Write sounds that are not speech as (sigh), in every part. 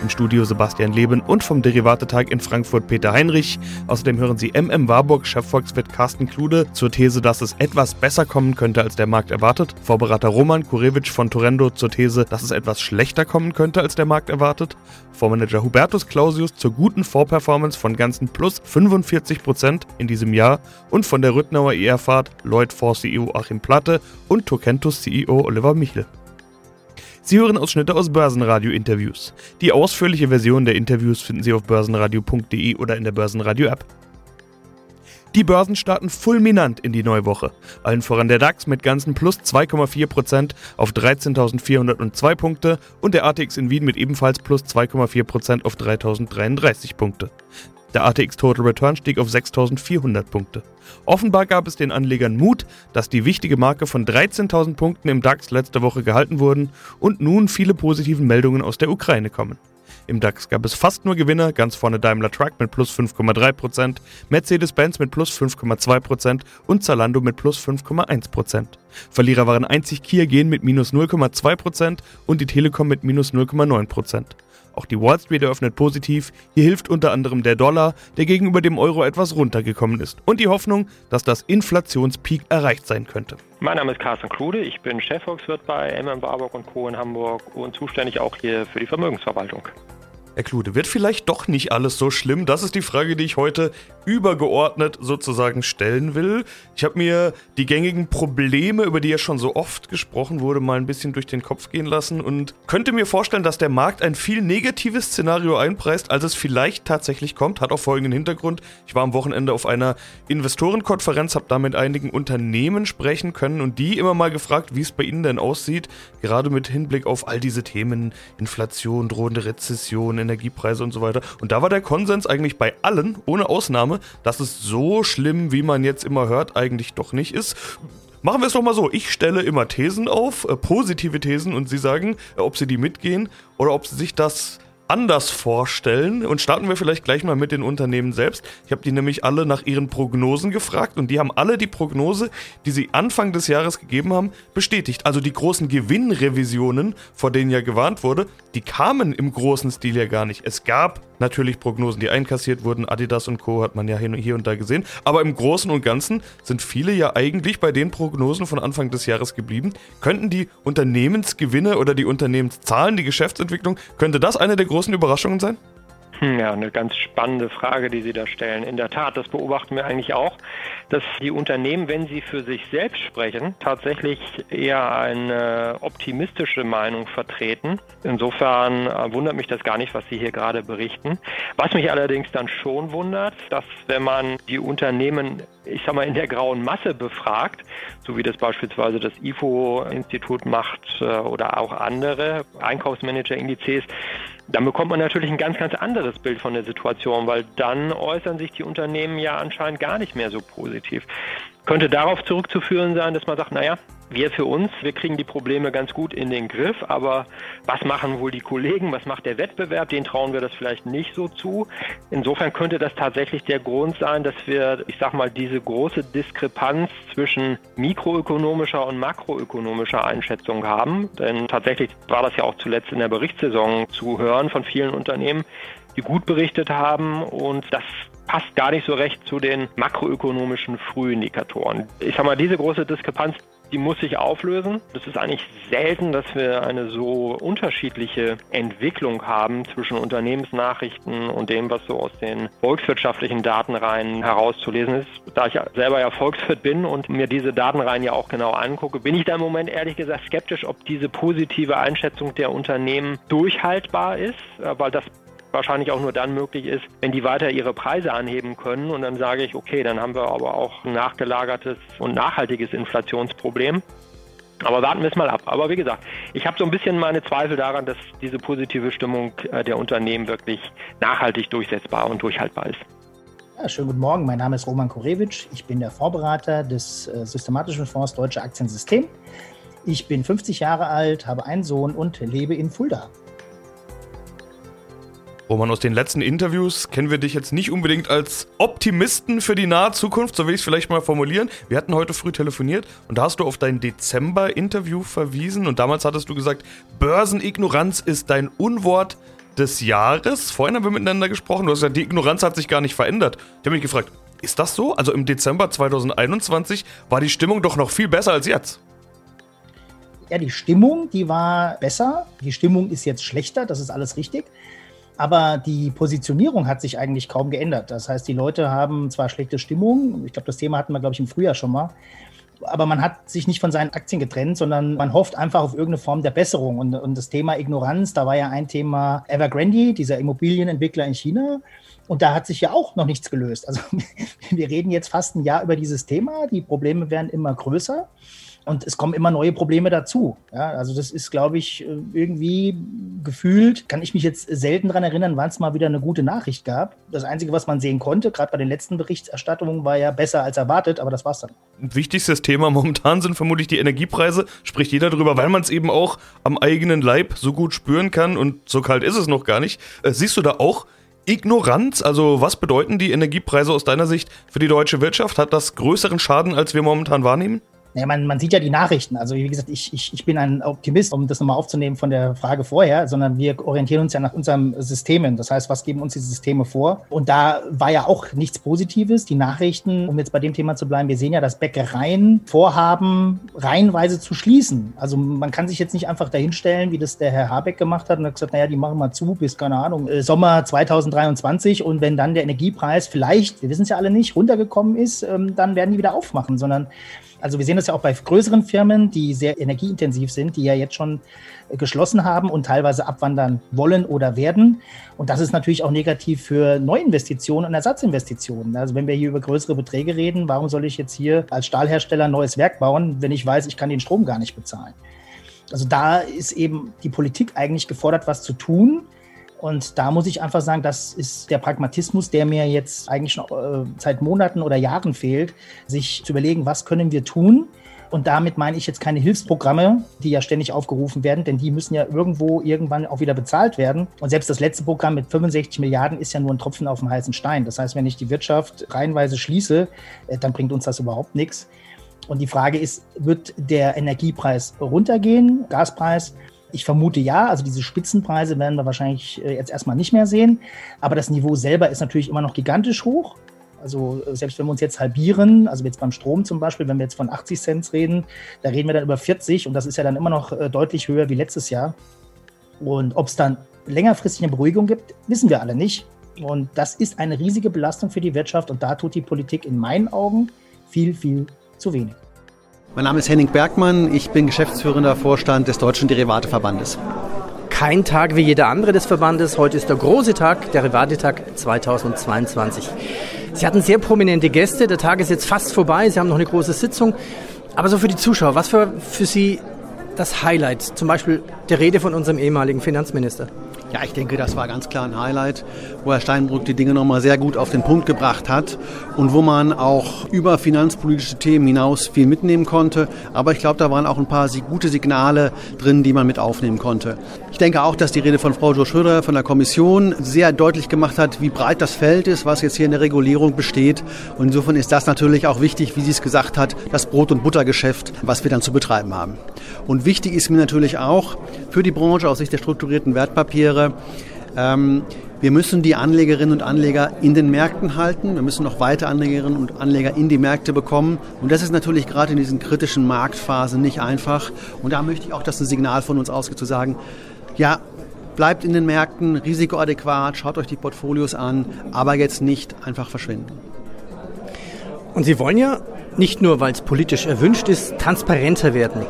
Im Studio Sebastian Leben und vom Derivatetag in Frankfurt Peter Heinrich. Außerdem hören Sie MM Warburg, Chefvolkswirt Carsten Klude zur These, dass es etwas besser kommen könnte, als der Markt erwartet. Vorberater Roman Kurewitsch von Torendo zur These, dass es etwas schlechter kommen könnte, als der Markt erwartet. Vormanager Hubertus Clausius zur guten Vorperformance von ganzen plus 45 Prozent in diesem Jahr und von der Rüttnauer ER-Fahrt Lloyd 4 CEO Achim Platte und Tokentus CEO Oliver Michel. Sie hören Ausschnitte aus Börsenradio-Interviews. Die ausführliche Version der Interviews finden Sie auf börsenradio.de oder in der Börsenradio-App. Die Börsen starten fulminant in die neue Woche. Allen voran der DAX mit ganzen plus 2,4% auf 13.402 Punkte und der ATX in Wien mit ebenfalls plus 2,4% auf 3.033 Punkte. Der ATX Total Return stieg auf 6.400 Punkte. Offenbar gab es den Anlegern Mut, dass die wichtige Marke von 13.000 Punkten im DAX letzte Woche gehalten wurden und nun viele positive Meldungen aus der Ukraine kommen. Im DAX gab es fast nur Gewinner, ganz vorne Daimler Truck mit plus 5,3%, Mercedes-Benz mit plus 5,2% und Zalando mit plus 5,1%. Verlierer waren einzig Kia Gen mit minus 0,2% und die Telekom mit minus 0,9%. Auch die Wall Street eröffnet positiv. Hier hilft unter anderem der Dollar, der gegenüber dem Euro etwas runtergekommen ist. Und die Hoffnung, dass das Inflationspeak erreicht sein könnte. Mein Name ist Carsten Klude, ich bin Chefvolkswirt bei MM Warburg Co. in Hamburg und zuständig auch hier für die Vermögensverwaltung. Klude, wird vielleicht doch nicht alles so schlimm? Das ist die Frage, die ich heute übergeordnet sozusagen stellen will. Ich habe mir die gängigen Probleme, über die ja schon so oft gesprochen wurde, mal ein bisschen durch den Kopf gehen lassen und könnte mir vorstellen, dass der Markt ein viel negatives Szenario einpreist, als es vielleicht tatsächlich kommt. Hat auch folgenden Hintergrund. Ich war am Wochenende auf einer Investorenkonferenz, habe da mit einigen Unternehmen sprechen können und die immer mal gefragt, wie es bei ihnen denn aussieht, gerade mit Hinblick auf all diese Themen, Inflation, drohende Rezession, Energiepreise und so weiter. Und da war der Konsens eigentlich bei allen, ohne Ausnahme, dass es so schlimm, wie man jetzt immer hört, eigentlich doch nicht ist. Machen wir es doch mal so. Ich stelle immer Thesen auf, äh, positive Thesen, und Sie sagen, äh, ob Sie die mitgehen oder ob Sie sich das anders vorstellen und starten wir vielleicht gleich mal mit den Unternehmen selbst. Ich habe die nämlich alle nach ihren Prognosen gefragt und die haben alle die Prognose, die sie Anfang des Jahres gegeben haben, bestätigt. Also die großen Gewinnrevisionen, vor denen ja gewarnt wurde, die kamen im großen Stil ja gar nicht. Es gab natürlich Prognosen, die einkassiert wurden. Adidas und Co. hat man ja hier und da gesehen. Aber im Großen und Ganzen sind viele ja eigentlich bei den Prognosen von Anfang des Jahres geblieben. Könnten die Unternehmensgewinne oder die Unternehmenszahlen, die Geschäftsentwicklung, könnte das eine der großen Überraschungen sein? Ja, eine ganz spannende Frage, die Sie da stellen. In der Tat, das beobachten wir eigentlich auch, dass die Unternehmen, wenn sie für sich selbst sprechen, tatsächlich eher eine optimistische Meinung vertreten. Insofern äh, wundert mich das gar nicht, was Sie hier gerade berichten. Was mich allerdings dann schon wundert, dass wenn man die Unternehmen, ich sag mal, in der grauen Masse befragt, so wie das beispielsweise das IFO-Institut macht äh, oder auch andere Einkaufsmanager-Indizes, dann bekommt man natürlich ein ganz, ganz anderes Bild von der Situation, weil dann äußern sich die Unternehmen ja anscheinend gar nicht mehr so positiv. Könnte darauf zurückzuführen sein, dass man sagt, naja, wir für uns, wir kriegen die Probleme ganz gut in den Griff, aber was machen wohl die Kollegen, was macht der Wettbewerb, den trauen wir das vielleicht nicht so zu. Insofern könnte das tatsächlich der Grund sein, dass wir, ich sag mal, diese große Diskrepanz zwischen mikroökonomischer und makroökonomischer Einschätzung haben. Denn tatsächlich war das ja auch zuletzt in der Berichtssaison zu hören von vielen Unternehmen, die gut berichtet haben und das passt gar nicht so recht zu den makroökonomischen Frühindikatoren. Ich sag mal, diese große Diskrepanz, die muss sich auflösen. Es ist eigentlich selten, dass wir eine so unterschiedliche Entwicklung haben zwischen Unternehmensnachrichten und dem, was so aus den volkswirtschaftlichen Datenreihen herauszulesen ist. Da ich selber ja Volkswirt bin und mir diese Datenreihen ja auch genau angucke, bin ich da im Moment ehrlich gesagt skeptisch, ob diese positive Einschätzung der Unternehmen durchhaltbar ist, weil das wahrscheinlich auch nur dann möglich ist, wenn die weiter ihre Preise anheben können. Und dann sage ich, okay, dann haben wir aber auch ein nachgelagertes und nachhaltiges Inflationsproblem. Aber warten wir es mal ab. Aber wie gesagt, ich habe so ein bisschen meine Zweifel daran, dass diese positive Stimmung äh, der Unternehmen wirklich nachhaltig durchsetzbar und durchhaltbar ist. Ja, schönen guten Morgen, mein Name ist Roman Korewitsch. Ich bin der Vorberater des äh, systematischen Fonds Deutsche Aktiensystem. Ich bin 50 Jahre alt, habe einen Sohn und lebe in Fulda. Roman, aus den letzten Interviews kennen wir dich jetzt nicht unbedingt als Optimisten für die nahe Zukunft, so will ich es vielleicht mal formulieren. Wir hatten heute früh telefoniert und da hast du auf dein Dezember-Interview verwiesen und damals hattest du gesagt, Börsenignoranz ist dein Unwort des Jahres. Vorhin haben wir miteinander gesprochen, du hast gesagt, die Ignoranz hat sich gar nicht verändert. Ich habe mich gefragt, ist das so? Also im Dezember 2021 war die Stimmung doch noch viel besser als jetzt. Ja, die Stimmung, die war besser. Die Stimmung ist jetzt schlechter, das ist alles richtig. Aber die Positionierung hat sich eigentlich kaum geändert. Das heißt, die Leute haben zwar schlechte Stimmung, ich glaube, das Thema hatten wir, glaube ich, im Frühjahr schon mal, aber man hat sich nicht von seinen Aktien getrennt, sondern man hofft einfach auf irgendeine Form der Besserung. Und, und das Thema Ignoranz, da war ja ein Thema Evergrande, dieser Immobilienentwickler in China. Und da hat sich ja auch noch nichts gelöst. Also (laughs) wir reden jetzt fast ein Jahr über dieses Thema. Die Probleme werden immer größer. Und es kommen immer neue Probleme dazu. Ja, also das ist, glaube ich, irgendwie gefühlt, kann ich mich jetzt selten daran erinnern, wann es mal wieder eine gute Nachricht gab. Das Einzige, was man sehen konnte, gerade bei den letzten Berichterstattungen, war ja besser als erwartet, aber das war's dann. Wichtigstes Thema (laughs) momentan sind vermutlich die Energiepreise. Spricht jeder darüber, weil man es eben auch am eigenen Leib so gut spüren kann und so kalt ist es noch gar nicht. Äh, siehst du da auch Ignoranz? Also was bedeuten die Energiepreise aus deiner Sicht für die deutsche Wirtschaft? Hat das größeren Schaden, als wir momentan wahrnehmen? Ja, man, man sieht ja die Nachrichten. Also wie gesagt, ich, ich, ich bin ein Optimist, um das nochmal aufzunehmen von der Frage vorher, sondern wir orientieren uns ja nach unseren Systemen. Das heißt, was geben uns diese Systeme vor? Und da war ja auch nichts Positives. Die Nachrichten, um jetzt bei dem Thema zu bleiben, wir sehen ja, dass Bäckereien vorhaben, reihenweise zu schließen. Also man kann sich jetzt nicht einfach dahinstellen, wie das der Herr Habeck gemacht hat und hat gesagt, naja, die machen mal zu bis, keine Ahnung, äh, Sommer 2023 und wenn dann der Energiepreis vielleicht, wir wissen es ja alle nicht, runtergekommen ist, ähm, dann werden die wieder aufmachen, sondern also wir sehen das ja auch bei größeren Firmen, die sehr energieintensiv sind, die ja jetzt schon geschlossen haben und teilweise abwandern wollen oder werden. Und das ist natürlich auch negativ für Neuinvestitionen und Ersatzinvestitionen. Also wenn wir hier über größere Beträge reden, warum soll ich jetzt hier als Stahlhersteller ein neues Werk bauen, wenn ich weiß, ich kann den Strom gar nicht bezahlen? Also da ist eben die Politik eigentlich gefordert, was zu tun. Und da muss ich einfach sagen, das ist der Pragmatismus, der mir jetzt eigentlich schon äh, seit Monaten oder Jahren fehlt, sich zu überlegen, was können wir tun. Und damit meine ich jetzt keine Hilfsprogramme, die ja ständig aufgerufen werden, denn die müssen ja irgendwo irgendwann auch wieder bezahlt werden. Und selbst das letzte Programm mit 65 Milliarden ist ja nur ein Tropfen auf dem heißen Stein. Das heißt, wenn ich die Wirtschaft reihenweise schließe, äh, dann bringt uns das überhaupt nichts. Und die Frage ist, wird der Energiepreis runtergehen, Gaspreis? Ich vermute ja, also diese Spitzenpreise werden wir wahrscheinlich äh, jetzt erstmal nicht mehr sehen. Aber das Niveau selber ist natürlich immer noch gigantisch hoch. Also äh, selbst wenn wir uns jetzt halbieren, also jetzt beim Strom zum Beispiel, wenn wir jetzt von 80 Cent reden, da reden wir dann über 40 und das ist ja dann immer noch äh, deutlich höher wie letztes Jahr. Und ob es dann längerfristig eine Beruhigung gibt, wissen wir alle nicht. Und das ist eine riesige Belastung für die Wirtschaft und da tut die Politik in meinen Augen viel, viel zu wenig. Mein Name ist Henning Bergmann, ich bin geschäftsführender Vorstand des Deutschen Derivateverbandes. Kein Tag wie jeder andere des Verbandes. Heute ist der große Tag, der Derivatetag 2022. Sie hatten sehr prominente Gäste. Der Tag ist jetzt fast vorbei. Sie haben noch eine große Sitzung. Aber so für die Zuschauer, was war für Sie das Highlight? Zum Beispiel der Rede von unserem ehemaligen Finanzminister. Ja, ich denke, das war ganz klar ein Highlight, wo Herr Steinbrück die Dinge nochmal sehr gut auf den Punkt gebracht hat und wo man auch über finanzpolitische Themen hinaus viel mitnehmen konnte. Aber ich glaube, da waren auch ein paar gute Signale drin, die man mit aufnehmen konnte. Ich denke auch, dass die Rede von Frau Jo Schröder von der Kommission sehr deutlich gemacht hat, wie breit das Feld ist, was jetzt hier in der Regulierung besteht. Und insofern ist das natürlich auch wichtig, wie sie es gesagt hat, das Brot- und Buttergeschäft, was wir dann zu betreiben haben. Und wichtig ist mir natürlich auch für die Branche aus Sicht der strukturierten Wertpapiere, wäre, ähm, wir müssen die Anlegerinnen und Anleger in den Märkten halten. Wir müssen noch weiter Anlegerinnen und Anleger in die Märkte bekommen. Und das ist natürlich gerade in diesen kritischen Marktphasen nicht einfach. Und da möchte ich auch, dass ein Signal von uns ausgeht, zu sagen, ja, bleibt in den Märkten, risikoadäquat, schaut euch die Portfolios an, aber jetzt nicht einfach verschwinden. Und Sie wollen ja nicht nur, weil es politisch erwünscht ist, transparenter werden.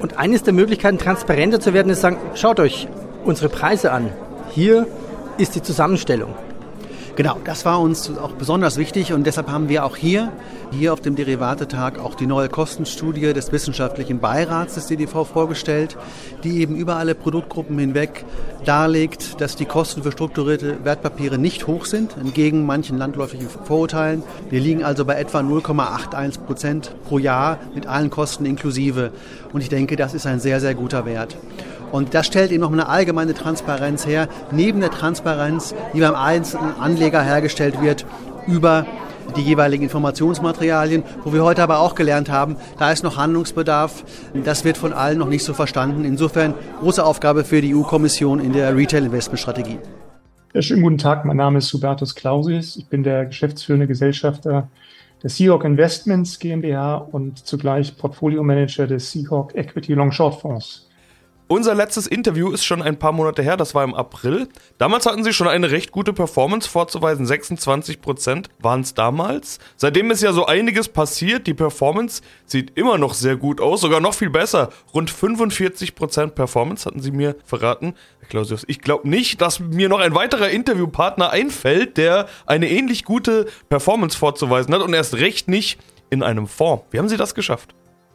Und eines der Möglichkeiten, transparenter zu werden, ist sagen, schaut euch unsere Preise an. Hier ist die Zusammenstellung. Genau, das war uns auch besonders wichtig und deshalb haben wir auch hier, hier auf dem Derivatetag auch die neue Kostenstudie des wissenschaftlichen Beirats des DDV vorgestellt, die eben über alle Produktgruppen hinweg darlegt, dass die Kosten für strukturierte Wertpapiere nicht hoch sind, entgegen manchen landläufigen Vorurteilen. Wir liegen also bei etwa 0,81 Prozent pro Jahr mit allen Kosten inklusive und ich denke, das ist ein sehr, sehr guter Wert. Und das stellt eben noch eine allgemeine Transparenz her, neben der Transparenz, die beim einzelnen Anleger hergestellt wird, über die jeweiligen Informationsmaterialien, wo wir heute aber auch gelernt haben, da ist noch Handlungsbedarf. Das wird von allen noch nicht so verstanden. Insofern große Aufgabe für die EU-Kommission in der Retail-Investment-Strategie. Ja, schönen guten Tag, mein Name ist Hubertus Clausius. Ich bin der geschäftsführende Gesellschafter der Seahawk Investments GmbH und zugleich Portfolio Manager des Seahawk Equity Long Short Fonds. Unser letztes Interview ist schon ein paar Monate her, das war im April. Damals hatten sie schon eine recht gute Performance vorzuweisen, 26% waren es damals. Seitdem ist ja so einiges passiert, die Performance sieht immer noch sehr gut aus, sogar noch viel besser. Rund 45% Performance hatten sie mir verraten. Herr Clausius, ich glaube nicht, dass mir noch ein weiterer Interviewpartner einfällt, der eine ähnlich gute Performance vorzuweisen hat und erst recht nicht in einem Fonds. Wie haben Sie das geschafft?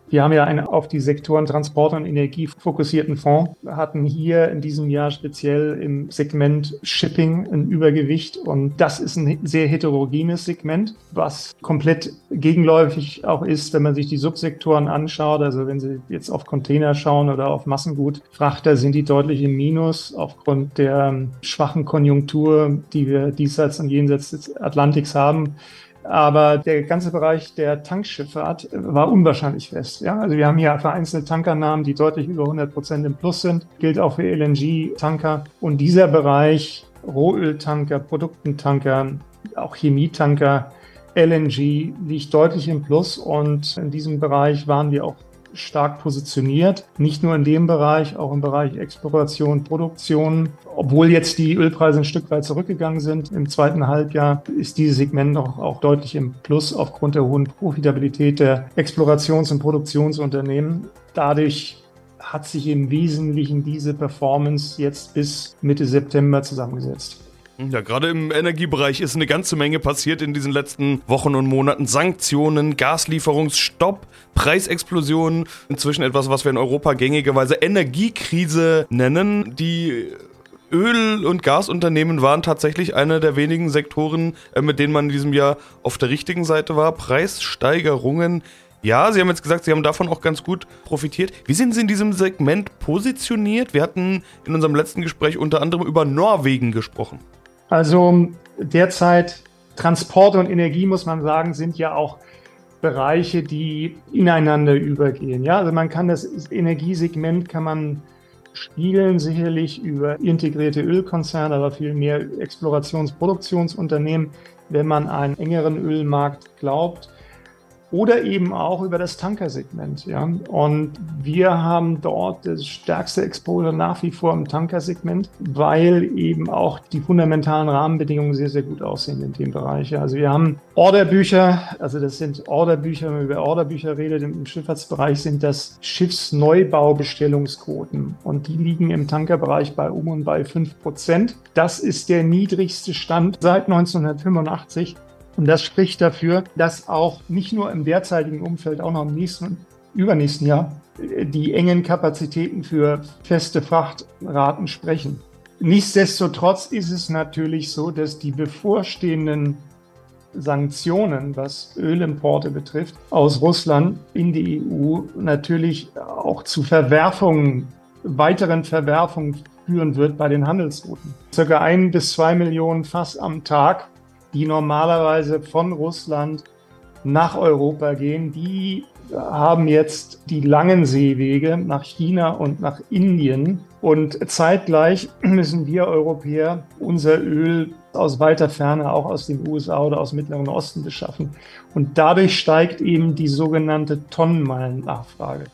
Wir haben ja einen auf die Sektoren Transport und Energie fokussierten Fonds, hatten hier in diesem Jahr speziell im Segment Shipping ein Übergewicht und das ist ein sehr heterogenes Segment, was komplett gegenläufig auch ist, wenn man sich die Subsektoren anschaut. Also wenn Sie jetzt auf Container schauen oder auf Massengut, Frachter sind die deutlich im Minus aufgrund der schwachen Konjunktur, die wir diesseits und jenseits des Atlantiks haben. Aber der ganze Bereich der Tankschifffahrt war unwahrscheinlich fest. Ja? Also wir haben hier vereinzelte Tankernamen, die deutlich über 100 Prozent im Plus sind. Gilt auch für LNG-Tanker. Und dieser Bereich, Rohöltanker, Produktentanker, auch Chemietanker, LNG liegt deutlich im Plus und in diesem Bereich waren wir auch stark positioniert. Nicht nur in dem Bereich, auch im Bereich Exploration, Produktion. Obwohl jetzt die Ölpreise ein Stück weit zurückgegangen sind im zweiten Halbjahr, ist dieses Segment noch auch deutlich im Plus aufgrund der hohen Profitabilität der Explorations- und Produktionsunternehmen. Dadurch hat sich im Wesentlichen diese Performance jetzt bis Mitte September zusammengesetzt. Ja, gerade im Energiebereich ist eine ganze Menge passiert in diesen letzten Wochen und Monaten. Sanktionen, Gaslieferungsstopp, Preisexplosionen, inzwischen etwas, was wir in Europa gängigerweise Energiekrise nennen. Die Öl- und Gasunternehmen waren tatsächlich einer der wenigen Sektoren, äh, mit denen man in diesem Jahr auf der richtigen Seite war. Preissteigerungen. Ja, Sie haben jetzt gesagt, Sie haben davon auch ganz gut profitiert. Wie sind Sie in diesem Segment positioniert? Wir hatten in unserem letzten Gespräch unter anderem über Norwegen gesprochen. Also derzeit Transport und Energie, muss man sagen, sind ja auch Bereiche, die ineinander übergehen. Ja, also man kann das Energiesegment kann man spiegeln, sicherlich über integrierte Ölkonzerne, aber viel mehr Explorations-Produktionsunternehmen, wenn man einen engeren Ölmarkt glaubt oder eben auch über das Tankersegment. Ja? Und wir haben dort das stärkste Exposure nach wie vor im Tankersegment, weil eben auch die fundamentalen Rahmenbedingungen sehr, sehr gut aussehen in dem Bereich. Also wir haben Orderbücher, also das sind Orderbücher, wenn man über Orderbücher redet, im Schifffahrtsbereich sind das Schiffsneubaubestellungsquoten und die liegen im Tankerbereich bei um und bei 5 Prozent. Das ist der niedrigste Stand seit 1985 und das spricht dafür, dass auch nicht nur im derzeitigen Umfeld, auch noch im nächsten und übernächsten Jahr die engen Kapazitäten für feste Frachtraten sprechen. Nichtsdestotrotz ist es natürlich so, dass die bevorstehenden Sanktionen, was Ölimporte betrifft, aus Russland in die EU natürlich auch zu Verwerfungen, weiteren Verwerfungen führen wird bei den Handelsrouten. Circa ein bis zwei Millionen Fass am Tag die normalerweise von Russland nach Europa gehen, die haben jetzt die langen Seewege nach China und nach Indien. Und zeitgleich müssen wir Europäer unser Öl aus weiter Ferne, auch aus den USA oder aus dem Mittleren Osten beschaffen. Und dadurch steigt eben die sogenannte Tonnenmeilennachfrage.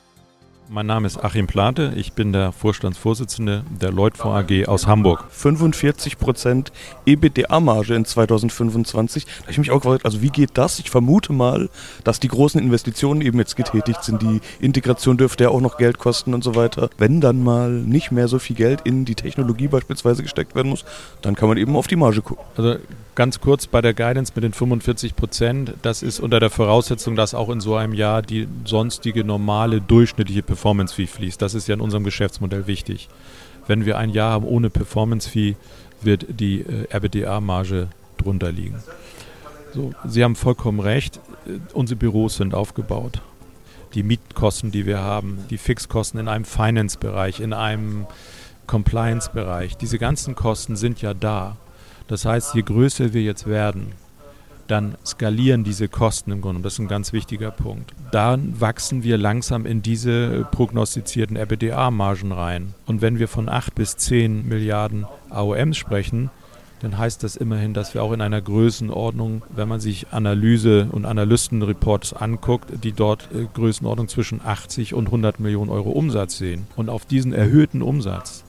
Mein Name ist Achim Plate, ich bin der Vorstandsvorsitzende der Leutfonds AG aus Hamburg. 45 Prozent EBITDA-Marge in 2025. Da habe ich mich auch gefragt, also wie geht das? Ich vermute mal, dass die großen Investitionen eben jetzt getätigt sind. Die Integration dürfte ja auch noch Geld kosten und so weiter. Wenn dann mal nicht mehr so viel Geld in die Technologie beispielsweise gesteckt werden muss, dann kann man eben auf die Marge gucken. Also ganz kurz bei der Guidance mit den 45 Prozent, das ist unter der Voraussetzung, dass auch in so einem Jahr die sonstige normale durchschnittliche Performance Fee fließt. Das ist ja in unserem Geschäftsmodell wichtig. Wenn wir ein Jahr haben ohne Performance Fee, wird die äh, RBDA-Marge drunter liegen. So, Sie haben vollkommen recht. Äh, unsere Büros sind aufgebaut. Die Mietkosten, die wir haben, die Fixkosten in einem Finance-Bereich, in einem Compliance-Bereich, diese ganzen Kosten sind ja da. Das heißt, je größer wir jetzt werden, dann skalieren diese Kosten im Grunde. Und das ist ein ganz wichtiger Punkt. Dann wachsen wir langsam in diese prognostizierten RBDA-Margen rein. Und wenn wir von 8 bis 10 Milliarden AOMs sprechen, dann heißt das immerhin, dass wir auch in einer Größenordnung, wenn man sich Analyse- und Analystenreports anguckt, die dort äh, Größenordnung zwischen 80 und 100 Millionen Euro Umsatz sehen. Und auf diesen erhöhten Umsatz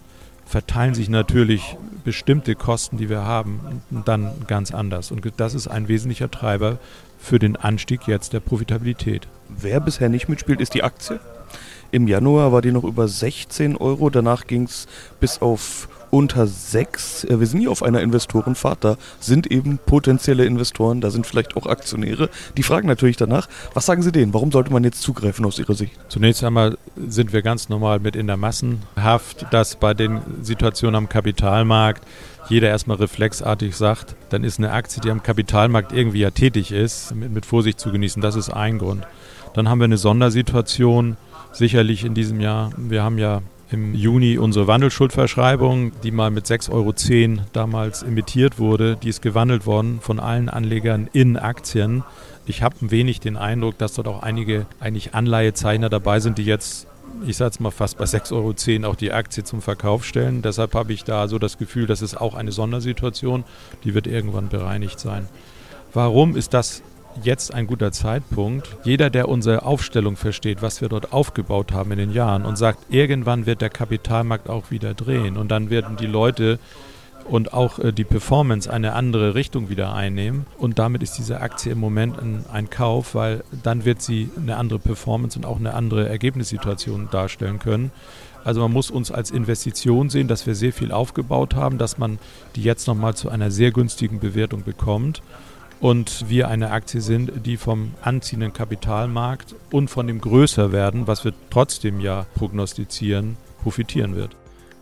verteilen sich natürlich bestimmte Kosten, die wir haben, dann ganz anders. Und das ist ein wesentlicher Treiber für den Anstieg jetzt der Profitabilität. Wer bisher nicht mitspielt, ist die Aktie. Im Januar war die noch über 16 Euro, danach ging es bis auf unter sechs. Äh, wir sind hier auf einer Investorenfahrt. Da sind eben potenzielle Investoren, da sind vielleicht auch Aktionäre. Die fragen natürlich danach, was sagen Sie denen? Warum sollte man jetzt zugreifen aus Ihrer Sicht? Zunächst einmal sind wir ganz normal mit in der Massenhaft, dass bei den Situationen am Kapitalmarkt jeder erstmal reflexartig sagt, dann ist eine Aktie, die am Kapitalmarkt irgendwie ja tätig ist, mit, mit Vorsicht zu genießen. Das ist ein Grund. Dann haben wir eine Sondersituation, sicherlich in diesem Jahr. Wir haben ja im Juni unsere Wandelschuldverschreibung, die mal mit 6,10 Euro damals emittiert wurde, die ist gewandelt worden von allen Anlegern in Aktien. Ich habe ein wenig den Eindruck, dass dort auch einige eigentlich Anleihezeichner dabei sind, die jetzt, ich sage es mal fast bei 6,10 Euro auch die Aktie zum Verkauf stellen. Deshalb habe ich da so das Gefühl, das ist auch eine Sondersituation, die wird irgendwann bereinigt sein. Warum ist das jetzt ein guter Zeitpunkt. Jeder, der unsere Aufstellung versteht, was wir dort aufgebaut haben in den Jahren und sagt, irgendwann wird der Kapitalmarkt auch wieder drehen und dann werden die Leute und auch äh, die Performance eine andere Richtung wieder einnehmen. Und damit ist diese Aktie im Moment ein, ein, Kauf, weil dann wird sie eine andere Performance und auch eine andere Ergebnissituation darstellen können. Also man muss uns als Investition sehen, dass wir sehr viel aufgebaut haben, dass man die jetzt nochmal zu einer sehr günstigen Bewertung bekommt und wir eine Aktie sind, die vom anziehenden Kapitalmarkt und von dem Größerwerden, was wir trotzdem ja prognostizieren, profitieren wird.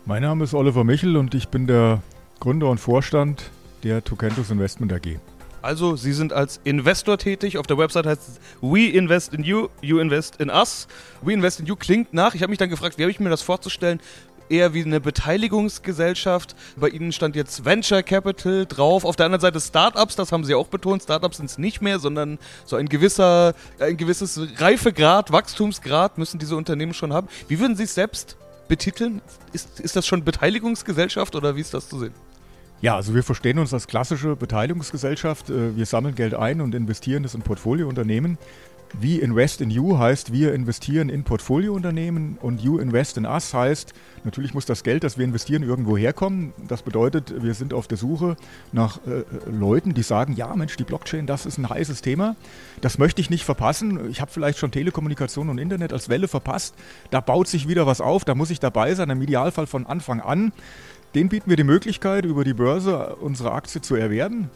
Mein Name ist Oliver Michel und ich bin der Gründer und Vorstand der Tukentus Investment AG. Also, Sie sind als Investor tätig. Auf der Website heißt es We Invest in You, You Invest in Us. We Invest in You klingt nach. Ich habe mich dann gefragt, wie habe ich mir das vorzustellen? Eher wie eine Beteiligungsgesellschaft. Bei Ihnen stand jetzt Venture Capital drauf. Auf der anderen Seite Startups, das haben Sie auch betont. Startups sind es nicht mehr, sondern so ein gewisser, ein gewisses Reifegrad, Wachstumsgrad müssen diese Unternehmen schon haben. Wie würden Sie es selbst betiteln? Ist, ist das schon Beteiligungsgesellschaft oder wie ist das zu sehen? Ja, also wir verstehen uns als klassische Beteiligungsgesellschaft. Äh, wir sammeln Geld ein und investieren es in Portfoliounternehmen. We invest in you heißt, wir investieren in Portfoliounternehmen und you invest in us heißt, natürlich muss das Geld, das wir investieren, irgendwo herkommen. Das bedeutet, wir sind auf der Suche nach äh, Leuten, die sagen, ja Mensch, die Blockchain, das ist ein heißes Thema. Das möchte ich nicht verpassen. Ich habe vielleicht schon Telekommunikation und Internet als Welle verpasst. Da baut sich wieder was auf, da muss ich dabei sein, im Idealfall von Anfang an. Den bieten wir die Möglichkeit, über die Börse unsere Aktie zu erwerben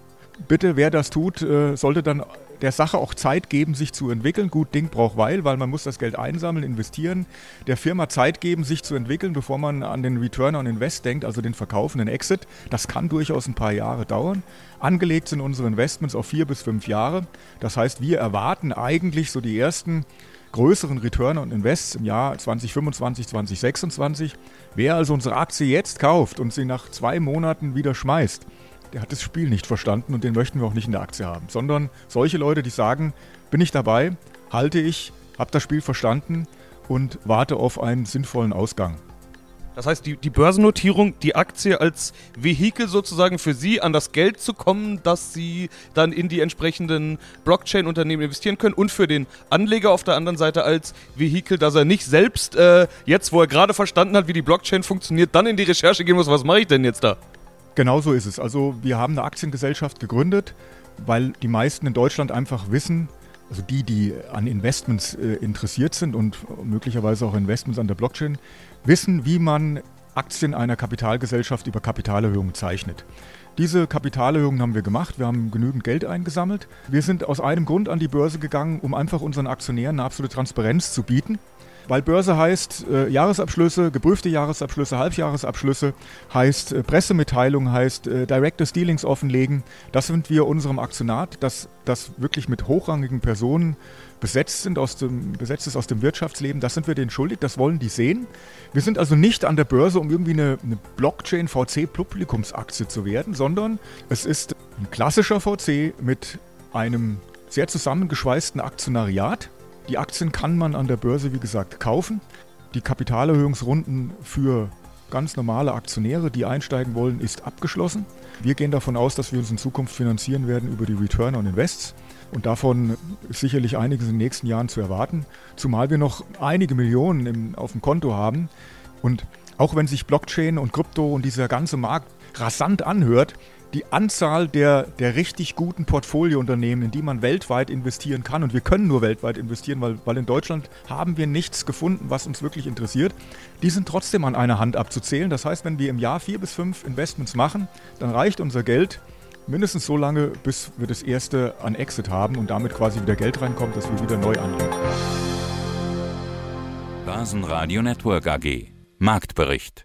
bitte, wer das tut, äh, sollte dann der Sache auch Zeit geben, sich zu entwickeln. Gut, Ding braucht Weil, weil man muss das Geld einsammeln, investieren, der Firma Zeit geben, sich zu entwickeln, bevor man an den Return on Invest denkt, also den Verkauf, den Exit. Das kann durchaus ein paar Jahre dauern. Angelegt sind unsere Investments auf vier bis fünf Jahre. Das heißt, wir erwarten eigentlich so die ersten größeren Return on Invest im Jahr 2025, 2026. Wer also unsere Aktie jetzt kauft und sie nach zwei Monaten wieder schmeißt, der hat das Spiel nicht verstanden und den möchten wir auch nicht in der Aktie haben. Sondern solche Leute, die sagen, bin ich dabei, halte ich, habe das Spiel verstanden und warte auf einen sinnvollen Ausgang. Das heißt, die, die Börsennotierung, die Aktie als Vehikel sozusagen für Sie an das Geld zu kommen, dass Sie dann in die entsprechenden Blockchain-Unternehmen investieren können und für den Anleger auf der anderen Seite als Vehikel, dass er nicht selbst äh, jetzt, wo er gerade verstanden hat, wie die Blockchain funktioniert, dann in die Recherche gehen muss, was mache ich denn jetzt da? Genau so ist es. Also wir haben eine Aktiengesellschaft gegründet, weil die meisten in Deutschland einfach wissen, also die, die an Investments äh, interessiert sind und möglicherweise auch Investments an der Blockchain, wissen, wie man Aktien einer Kapitalgesellschaft über Kapitalerhöhungen zeichnet. Diese Kapitalerhöhungen haben wir gemacht. Wir haben genügend Geld eingesammelt. Wir sind aus einem Grund an die Börse gegangen, um einfach unseren Aktionären eine absolute Transparenz zu bieten. Weil Börse heißt äh, Jahresabschlüsse, geprüfte Jahresabschlüsse, Halbjahresabschlüsse, heißt äh, Pressemitteilung, heißt äh, Directors Dealings offenlegen. Das sind wir unserem Aktionat, das, das wirklich mit hochrangigen Personen besetzt, sind aus dem, besetzt ist aus dem Wirtschaftsleben. Das sind wir denen schuldig, das wollen die sehen. Wir sind also nicht an der Börse, um irgendwie eine, eine Blockchain-VC-Publikumsaktie zu werden, sondern es ist ein klassischer VC mit einem sehr zusammengeschweißten Aktionariat die Aktien kann man an der Börse, wie gesagt, kaufen. Die Kapitalerhöhungsrunden für ganz normale Aktionäre, die einsteigen wollen, ist abgeschlossen. Wir gehen davon aus, dass wir uns in Zukunft finanzieren werden über die Return on Invests. Und davon ist sicherlich einiges in den nächsten Jahren zu erwarten. Zumal wir noch einige Millionen im, auf dem Konto haben. Und auch wenn sich Blockchain und Krypto und dieser ganze Markt rasant anhört, die Anzahl der, der richtig guten Portfoliounternehmen, in die man weltweit investieren kann. Und wir können nur weltweit investieren, weil, weil in Deutschland haben wir nichts gefunden, was uns wirklich interessiert. Die sind trotzdem an einer Hand abzuzählen. Das heißt, wenn wir im Jahr vier bis fünf Investments machen, dann reicht unser Geld mindestens so lange, bis wir das erste an Exit haben und damit quasi wieder Geld reinkommt, dass wir wieder neu anlegen. Basenradio Network AG Marktbericht